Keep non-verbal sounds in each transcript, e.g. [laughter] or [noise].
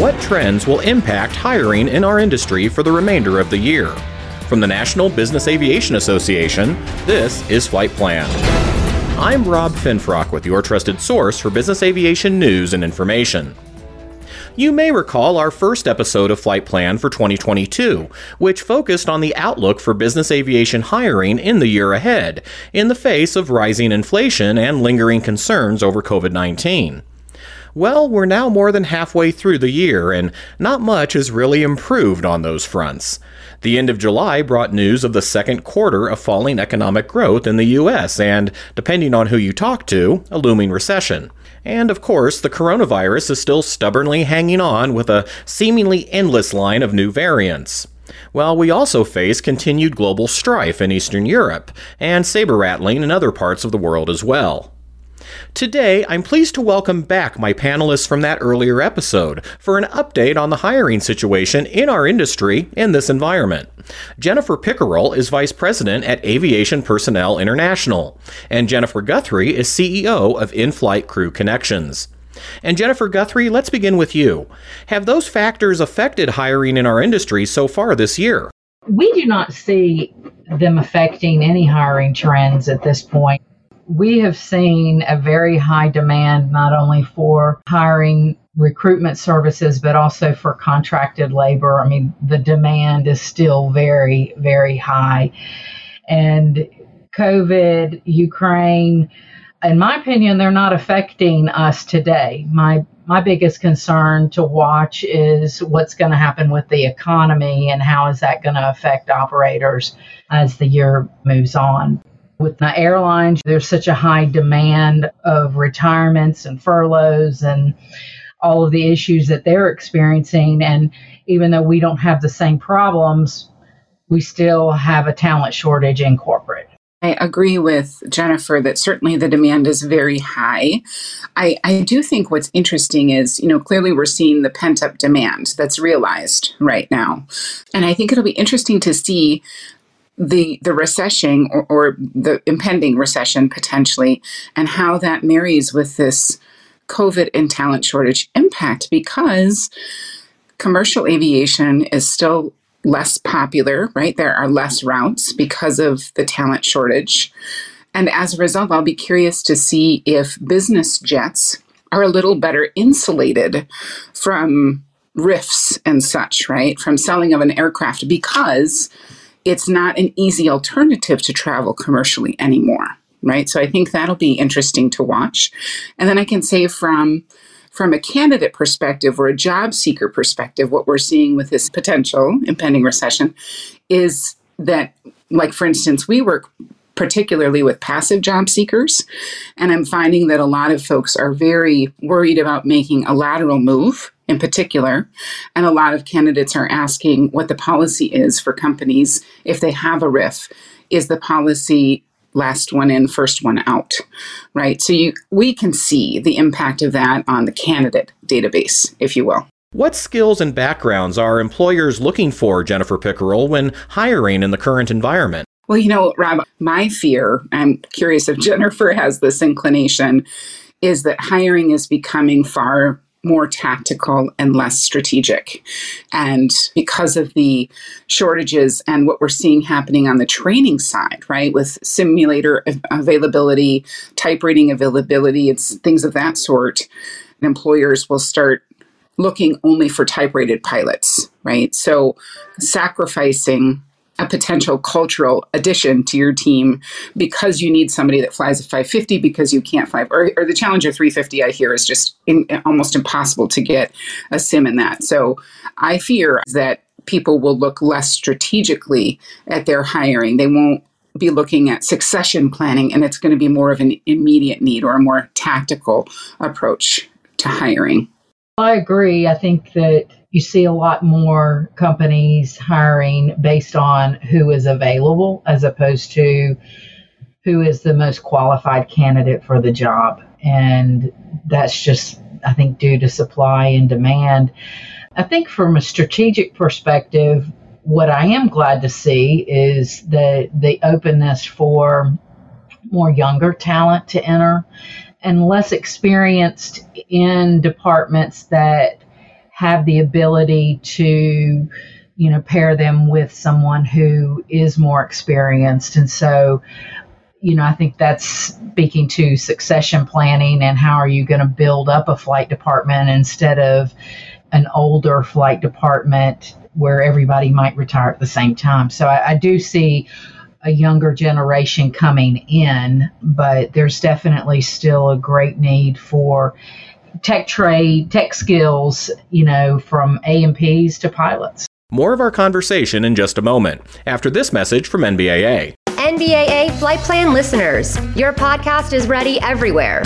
What trends will impact hiring in our industry for the remainder of the year? From the National Business Aviation Association, this is Flight Plan. I'm Rob Finfrock with your trusted source for business aviation news and information. You may recall our first episode of Flight Plan for 2022, which focused on the outlook for business aviation hiring in the year ahead, in the face of rising inflation and lingering concerns over COVID 19. Well, we're now more than halfway through the year, and not much has really improved on those fronts. The end of July brought news of the second quarter of falling economic growth in the U.S. and, depending on who you talk to, a looming recession. And of course, the coronavirus is still stubbornly hanging on with a seemingly endless line of new variants. Well, we also face continued global strife in Eastern Europe and saber rattling in other parts of the world as well. Today, I'm pleased to welcome back my panelists from that earlier episode for an update on the hiring situation in our industry in this environment. Jennifer Pickerel is Vice President at Aviation Personnel International, and Jennifer Guthrie is CEO of In Flight Crew Connections. And Jennifer Guthrie, let's begin with you. Have those factors affected hiring in our industry so far this year? We do not see them affecting any hiring trends at this point we have seen a very high demand not only for hiring recruitment services, but also for contracted labor. I mean, the demand is still very, very high. And COVID, Ukraine, in my opinion, they're not affecting us today. My my biggest concern to watch is what's going to happen with the economy and how is that going to affect operators as the year moves on. With the airlines, there's such a high demand of retirements and furloughs and all of the issues that they're experiencing. And even though we don't have the same problems, we still have a talent shortage in corporate. I agree with Jennifer that certainly the demand is very high. I, I do think what's interesting is, you know, clearly we're seeing the pent up demand that's realized right now. And I think it'll be interesting to see the the recession or, or the impending recession potentially, and how that marries with this COVID and talent shortage impact because commercial aviation is still less popular, right? There are less routes because of the talent shortage. And as a result, I'll be curious to see if business jets are a little better insulated from RIFs and such, right? From selling of an aircraft because it's not an easy alternative to travel commercially anymore right? So i think that'll be interesting to watch. And then i can say from from a candidate perspective or a job seeker perspective what we're seeing with this potential impending recession is that like for instance we work particularly with passive job seekers and i'm finding that a lot of folks are very worried about making a lateral move in particular. And a lot of candidates are asking what the policy is for companies if they have a RIF. Is the policy last one in, first one out, right? So you, we can see the impact of that on the candidate database, if you will. What skills and backgrounds are employers looking for, Jennifer Pickerel, when hiring in the current environment? Well, you know, Rob, my fear, I'm curious if [laughs] Jennifer has this inclination, is that hiring is becoming far more tactical and less strategic. And because of the shortages and what we're seeing happening on the training side, right, with simulator availability, type rating availability, it's things of that sort, employers will start looking only for type rated pilots, right? So sacrificing a potential cultural addition to your team because you need somebody that flies a 550 because you can't fly or, or the Challenger 350 I hear is just in, almost impossible to get a sim in that. So I fear that people will look less strategically at their hiring. They won't be looking at succession planning and it's going to be more of an immediate need or a more tactical approach to hiring. I agree. I think that you see a lot more companies hiring based on who is available as opposed to who is the most qualified candidate for the job. And that's just, I think, due to supply and demand. I think from a strategic perspective, what I am glad to see is the the openness for more younger talent to enter and less experienced in departments that have the ability to you know pair them with someone who is more experienced. And so you know i think that's speaking to succession planning and how are you going to build up a flight department instead of an older flight department where everybody might retire at the same time. So i, I do see a younger generation coming in, but there's definitely still a great need for tech trade, tech skills, you know, from A&Ps to pilots. More of our conversation in just a moment after this message from NBAA. NBAA Flight Plan listeners, your podcast is ready everywhere.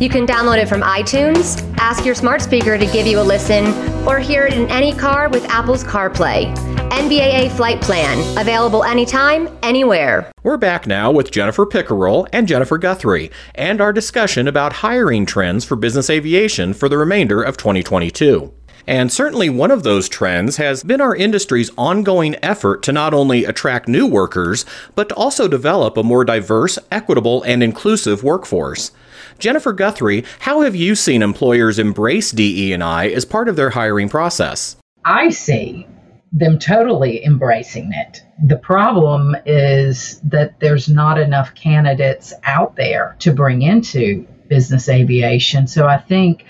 You can download it from iTunes, ask your smart speaker to give you a listen, or hear it in any car with Apple's CarPlay. NBAA Flight Plan, available anytime, anywhere. We're back now with Jennifer Pickerel and Jennifer Guthrie, and our discussion about hiring trends for business aviation for the remainder of 2022. And certainly one of those trends has been our industry's ongoing effort to not only attract new workers, but to also develop a more diverse, equitable, and inclusive workforce. Jennifer Guthrie, how have you seen employers embrace DE&I as part of their hiring process? I see them totally embracing it. The problem is that there's not enough candidates out there to bring into business aviation. So I think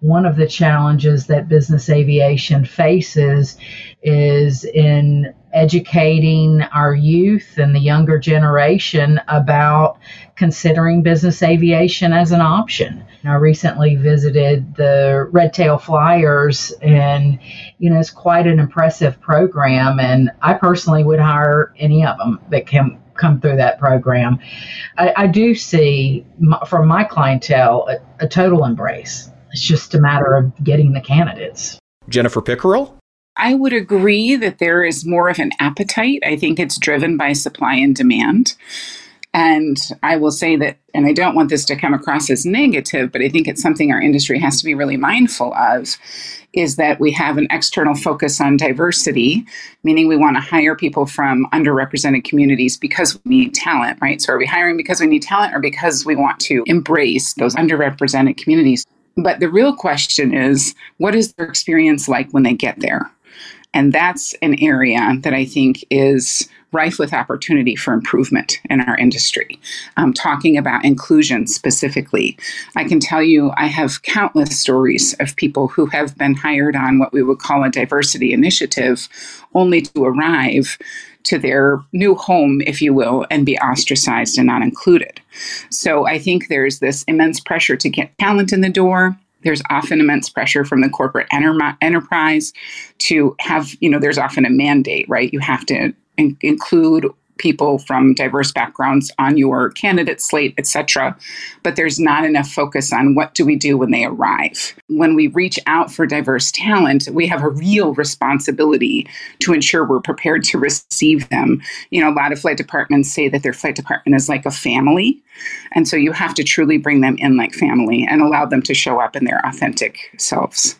one of the challenges that business aviation faces is in educating our youth and the younger generation about considering business aviation as an option. I recently visited the Red Tail Flyers, and you know it's quite an impressive program. And I personally would hire any of them that can come through that program. I, I do see from my clientele a, a total embrace. It's just a matter of getting the candidates. Jennifer Pickerel? I would agree that there is more of an appetite. I think it's driven by supply and demand. And I will say that, and I don't want this to come across as negative, but I think it's something our industry has to be really mindful of is that we have an external focus on diversity, meaning we want to hire people from underrepresented communities because we need talent, right? So are we hiring because we need talent or because we want to embrace those underrepresented communities? But the real question is what is their experience like when they get there? And that's an area that I think is rife with opportunity for improvement in our industry. Um, talking about inclusion specifically, I can tell you I have countless stories of people who have been hired on what we would call a diversity initiative only to arrive to their new home, if you will, and be ostracized and not included. So I think there's this immense pressure to get talent in the door there's often immense pressure from the corporate enter- enterprise to have, you know, there's often a mandate, right? You have to in- include people from diverse backgrounds on your candidate slate, etc. But there's not enough focus on what do we do when they arrive. When we reach out for diverse talent, we have a real responsibility to ensure we're prepared to receive them. You know, a lot of flight departments say that their flight department is like a family. And so you have to truly bring them in like family and allow them to show up in their authentic selves.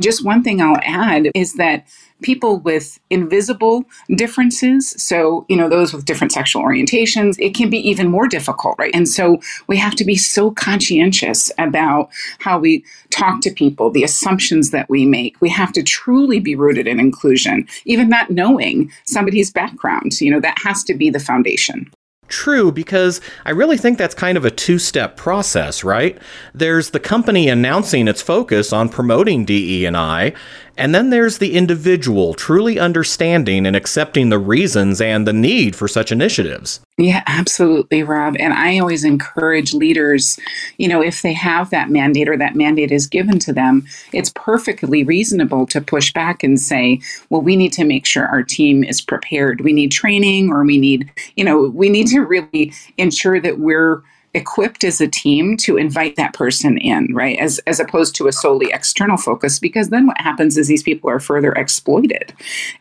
Just one thing I'll add is that people with invisible differences, so, you know, those with different sexual orientations, it can be even more difficult, right? And so we have to be so conscientious about how we talk to people, the assumptions that we make. We have to truly be rooted in inclusion, even not knowing somebody's background. You know, that has to be the foundation. True, because I really think that's kind of a two step process, right? There's the company announcing its focus on promoting DE&I, and then there's the individual truly understanding and accepting the reasons and the need for such initiatives. Yeah, absolutely, Rob. And I always encourage leaders, you know, if they have that mandate or that mandate is given to them, it's perfectly reasonable to push back and say, well, we need to make sure our team is prepared. We need training or we need, you know, we need to really ensure that we're equipped as a team to invite that person in, right? As as opposed to a solely external focus, because then what happens is these people are further exploited.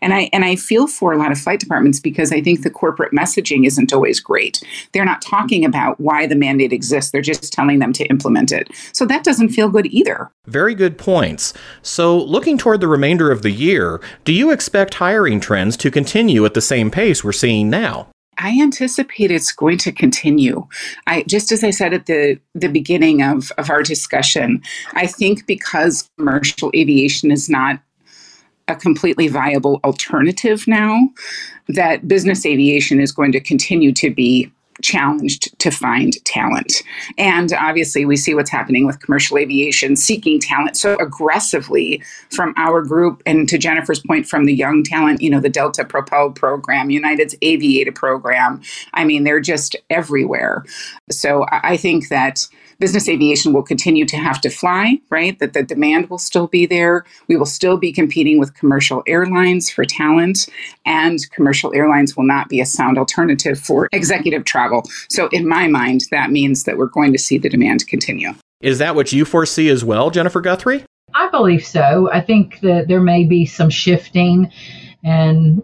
And I and I feel for a lot of flight departments because I think the corporate messaging isn't always great. They're not talking about why the mandate exists. They're just telling them to implement it. So that doesn't feel good either. Very good points. So looking toward the remainder of the year, do you expect hiring trends to continue at the same pace we're seeing now? I anticipate it's going to continue. I just as I said at the the beginning of, of our discussion, I think because commercial aviation is not a completely viable alternative now, that business aviation is going to continue to be challenged to find talent. And obviously, we see what's happening with commercial aviation seeking talent so aggressively from our group. And to Jennifer's point, from the young talent, you know, the Delta Propel program, United's Aviator program. I mean, they're just everywhere. So I think that business aviation will continue to have to fly, right? That the demand will still be there. We will still be competing with commercial airlines for talent, and commercial airlines will not be a sound alternative for executive travel. So, in my mind, that means that we're going to see the demand continue. Is that what you foresee as well, Jennifer Guthrie? I believe so. I think that there may be some shifting and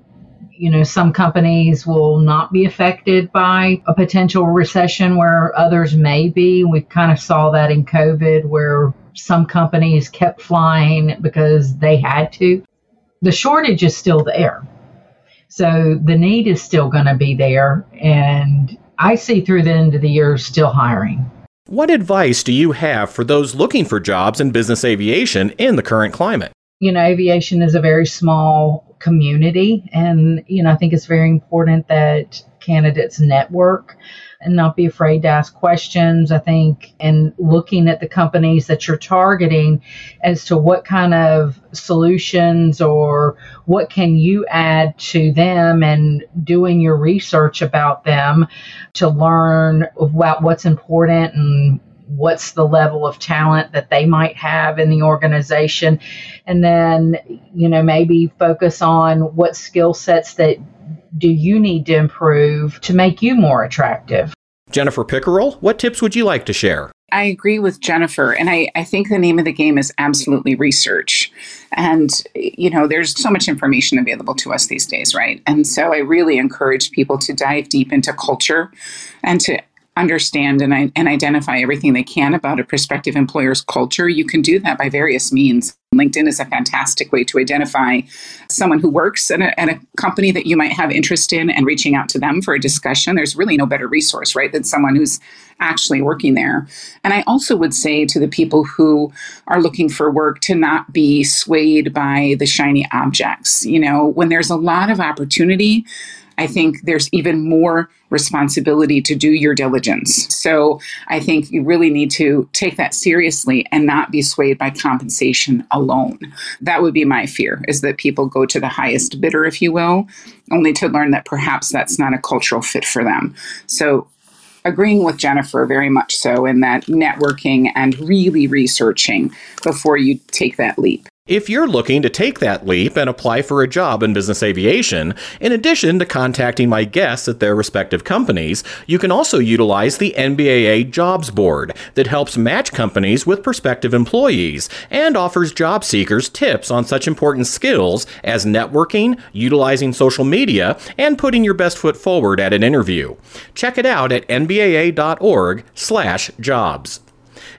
you know, some companies will not be affected by a potential recession where others may be. We kind of saw that in COVID where some companies kept flying because they had to. The shortage is still there. So the need is still going to be there. And I see through the end of the year still hiring. What advice do you have for those looking for jobs in business aviation in the current climate? You know, aviation is a very small community. And, you know, I think it's very important that candidates network and not be afraid to ask questions. I think, and looking at the companies that you're targeting as to what kind of solutions or what can you add to them and doing your research about them to learn about what's important and what's the level of talent that they might have in the organization and then you know maybe focus on what skill sets that do you need to improve to make you more attractive jennifer pickerel what tips would you like to share I agree with Jennifer, and I, I think the name of the game is absolutely research. And, you know, there's so much information available to us these days, right? And so I really encourage people to dive deep into culture and to understand and, and identify everything they can about a prospective employer's culture, you can do that by various means. LinkedIn is a fantastic way to identify someone who works at a, at a, company that you might have interest in and reaching out to them for a discussion. There's really no better resource, right, than someone who's actually working there. And I also would say to the people who are looking for work to not be swayed by the shiny objects. You know, when there's a lot of opportunity, I think there's even more responsibility to do your diligence. So I think you really need to take that seriously and not be swayed by compensation alone. That would be my fear is that people go to the highest bidder, if you will, only to learn that perhaps that's not a cultural fit for them. So agreeing with Jennifer very much so in that networking and really researching before you take that leap. If you're looking to take that leap and apply for a job in business aviation, in addition to contacting my guests at their respective companies, you can also utilize the NBAA Jobs Board that helps match companies with prospective employees and offers job seekers tips on such important skills as networking, utilizing social media, and putting your best foot forward at an interview. Check it out at nbaa.org/jobs.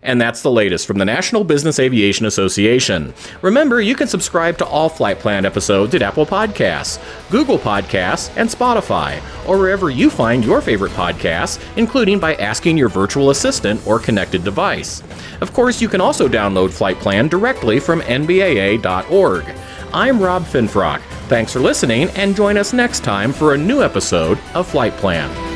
And that's the latest from the National Business Aviation Association. Remember, you can subscribe to all Flight Plan episodes at Apple Podcasts, Google Podcasts, and Spotify, or wherever you find your favorite podcasts, including by asking your virtual assistant or connected device. Of course, you can also download Flight Plan directly from nbaa.org. I'm Rob Finfrock. Thanks for listening, and join us next time for a new episode of Flight Plan.